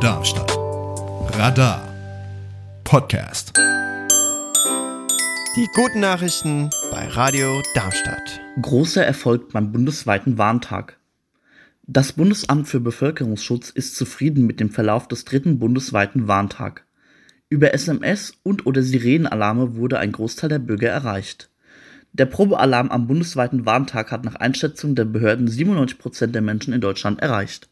Darmstadt. Radar Podcast. Die guten Nachrichten bei Radio Darmstadt. Großer Erfolg beim bundesweiten Warntag. Das Bundesamt für Bevölkerungsschutz ist zufrieden mit dem Verlauf des dritten bundesweiten Warntag. Über SMS und oder Sirenenalarme wurde ein Großteil der Bürger erreicht. Der Probealarm am bundesweiten Warntag hat nach Einschätzung der Behörden 97 Prozent der Menschen in Deutschland erreicht.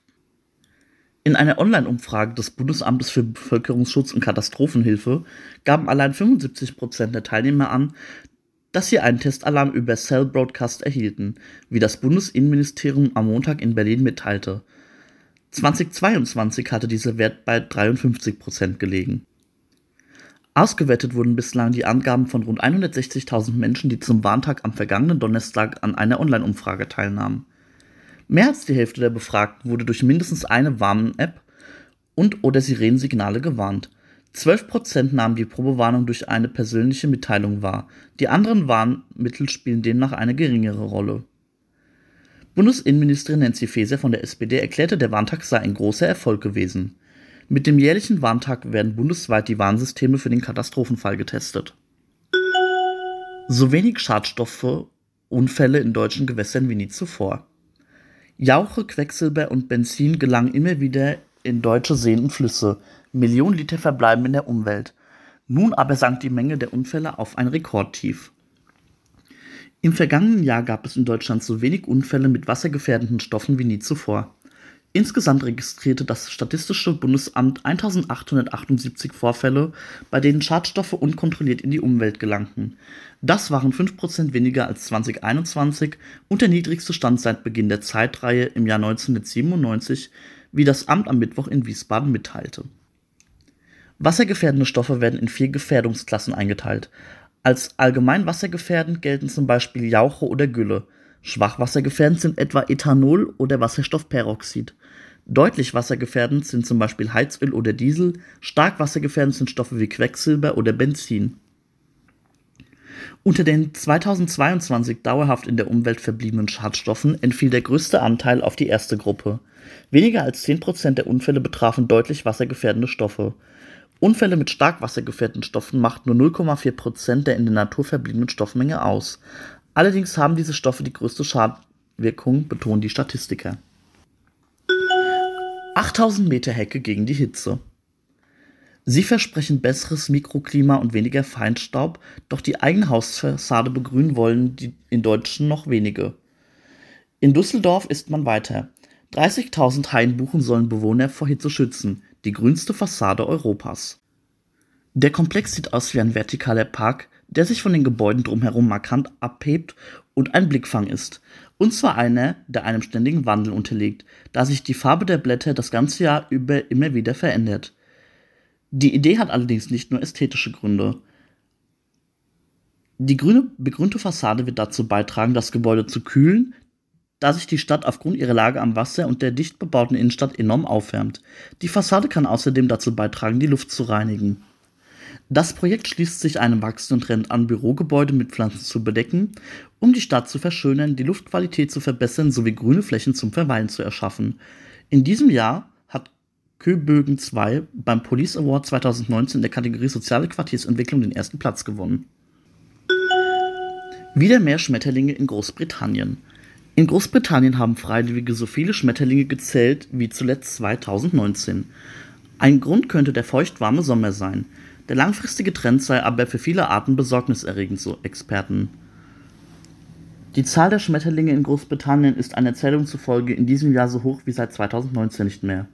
In einer Online-Umfrage des Bundesamtes für Bevölkerungsschutz und Katastrophenhilfe gaben allein 75 Prozent der Teilnehmer an, dass sie einen Testalarm über Cell Broadcast erhielten, wie das Bundesinnenministerium am Montag in Berlin mitteilte. 2022 hatte dieser Wert bei 53 Prozent gelegen. Ausgewertet wurden bislang die Angaben von rund 160.000 Menschen, die zum Warntag am vergangenen Donnerstag an einer Online-Umfrage teilnahmen. Mehr als die Hälfte der Befragten wurde durch mindestens eine Warn-App und/oder Sirenensignale gewarnt. 12% nahmen die Probewarnung durch eine persönliche Mitteilung wahr. Die anderen Warnmittel spielen demnach eine geringere Rolle. Bundesinnenministerin Nancy Faeser von der SPD erklärte, der Warntag sei ein großer Erfolg gewesen. Mit dem jährlichen Warntag werden bundesweit die Warnsysteme für den Katastrophenfall getestet. So wenig Schadstoffe, Unfälle in deutschen Gewässern wie nie zuvor. Jauche, Quecksilber und Benzin gelangen immer wieder in deutsche Seen und Flüsse. Millionen Liter verbleiben in der Umwelt. Nun aber sank die Menge der Unfälle auf ein Rekordtief. Im vergangenen Jahr gab es in Deutschland so wenig Unfälle mit wassergefährdenden Stoffen wie nie zuvor. Insgesamt registrierte das Statistische Bundesamt 1878 Vorfälle, bei denen Schadstoffe unkontrolliert in die Umwelt gelangten. Das waren 5% weniger als 2021 und der niedrigste Stand seit Beginn der Zeitreihe im Jahr 1997, wie das Amt am Mittwoch in Wiesbaden mitteilte. Wassergefährdende Stoffe werden in vier Gefährdungsklassen eingeteilt. Als allgemein wassergefährdend gelten zum Beispiel Jauche oder Gülle. Schwach wassergefährdend sind etwa Ethanol oder Wasserstoffperoxid. Deutlich wassergefährdend sind zum Beispiel Heizöl oder Diesel, stark wassergefährdend sind Stoffe wie Quecksilber oder Benzin. Unter den 2022 dauerhaft in der Umwelt verbliebenen Schadstoffen entfiel der größte Anteil auf die erste Gruppe. Weniger als 10% der Unfälle betrafen deutlich wassergefährdende Stoffe. Unfälle mit stark wassergefährdenden Stoffen machten nur 0,4% der in der Natur verbliebenen Stoffmenge aus. Allerdings haben diese Stoffe die größte Schadwirkung, betonen die Statistiker. 8000 Meter Hecke gegen die Hitze. Sie versprechen besseres Mikroklima und weniger Feinstaub, doch die eigene Hausfassade begrünen wollen die in Deutschen noch wenige. In Düsseldorf ist man weiter. 30.000 Hainbuchen sollen Bewohner vor Hitze schützen, die grünste Fassade Europas. Der Komplex sieht aus wie ein vertikaler Park, der sich von den Gebäuden drumherum markant abhebt und ein Blickfang ist. Und zwar einer, der einem ständigen Wandel unterliegt, da sich die Farbe der Blätter das ganze Jahr über immer wieder verändert. Die Idee hat allerdings nicht nur ästhetische Gründe. Die grüne begrünte Fassade wird dazu beitragen, das Gebäude zu kühlen, da sich die Stadt aufgrund ihrer Lage am Wasser und der dicht bebauten Innenstadt enorm aufwärmt. Die Fassade kann außerdem dazu beitragen, die Luft zu reinigen. Das Projekt schließt sich einem wachsenden Trend an, Bürogebäude mit Pflanzen zu bedecken, um die Stadt zu verschönern, die Luftqualität zu verbessern sowie grüne Flächen zum Verweilen zu erschaffen. In diesem Jahr hat Köbögen 2 beim Police Award 2019 in der Kategorie Soziale Quartiersentwicklung den ersten Platz gewonnen. Wieder mehr Schmetterlinge in Großbritannien. In Großbritannien haben Freiwillige so viele Schmetterlinge gezählt wie zuletzt 2019. Ein Grund könnte der feuchtwarme Sommer sein. Der langfristige Trend sei aber für viele Arten besorgniserregend, so Experten. Die Zahl der Schmetterlinge in Großbritannien ist einer Zählung zufolge in diesem Jahr so hoch wie seit 2019 nicht mehr.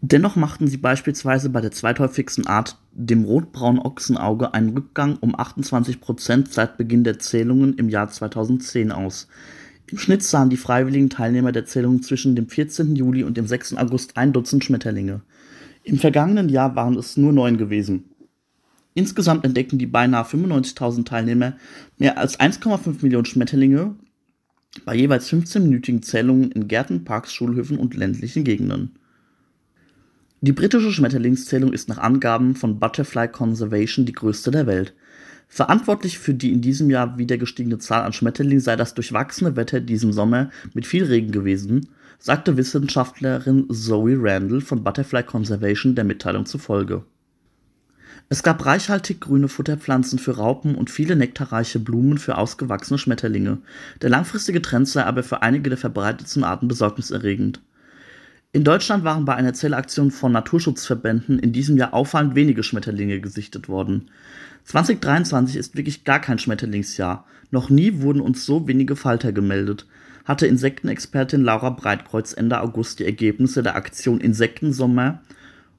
Dennoch machten sie beispielsweise bei der zweithäufigsten Art, dem rotbraunen Ochsenauge, einen Rückgang um 28 Prozent seit Beginn der Zählungen im Jahr 2010 aus. Im Schnitt sahen die freiwilligen Teilnehmer der Zählung zwischen dem 14. Juli und dem 6. August ein Dutzend Schmetterlinge. Im vergangenen Jahr waren es nur neun gewesen. Insgesamt entdeckten die beinahe 95.000 Teilnehmer mehr als 1,5 Millionen Schmetterlinge bei jeweils 15-minütigen Zählungen in Gärten, Parks, Schulhöfen und ländlichen Gegenden. Die britische Schmetterlingszählung ist nach Angaben von Butterfly Conservation die größte der Welt. Verantwortlich für die in diesem Jahr wieder gestiegene Zahl an Schmetterlingen sei das durchwachsene Wetter diesem Sommer mit viel Regen gewesen, sagte Wissenschaftlerin Zoe Randall von Butterfly Conservation der Mitteilung zufolge. Es gab reichhaltig grüne Futterpflanzen für Raupen und viele nektarreiche Blumen für ausgewachsene Schmetterlinge. Der langfristige Trend sei aber für einige der verbreitetsten Arten besorgniserregend. In Deutschland waren bei einer Zählaktion von Naturschutzverbänden in diesem Jahr auffallend wenige Schmetterlinge gesichtet worden. 2023 ist wirklich gar kein Schmetterlingsjahr. Noch nie wurden uns so wenige Falter gemeldet, hatte Insektenexpertin Laura Breitkreuz Ende August die Ergebnisse der Aktion Insektensommer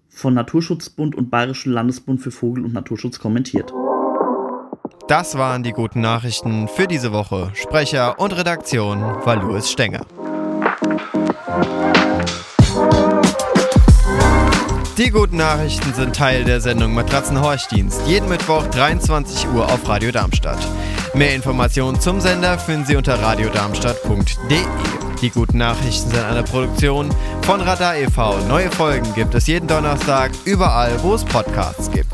von Naturschutzbund und Bayerischen Landesbund für Vogel- und Naturschutz kommentiert. Das waren die guten Nachrichten für diese Woche. Sprecher und Redaktion war Louis Stenger. Die guten Nachrichten sind Teil der Sendung Matratzenhorchdienst. Jeden Mittwoch 23 Uhr auf Radio Darmstadt. Mehr Informationen zum Sender finden Sie unter radiodarmstadt.de. Die guten Nachrichten sind eine Produktion von Radar e.V. Neue Folgen gibt es jeden Donnerstag überall, wo es Podcasts gibt.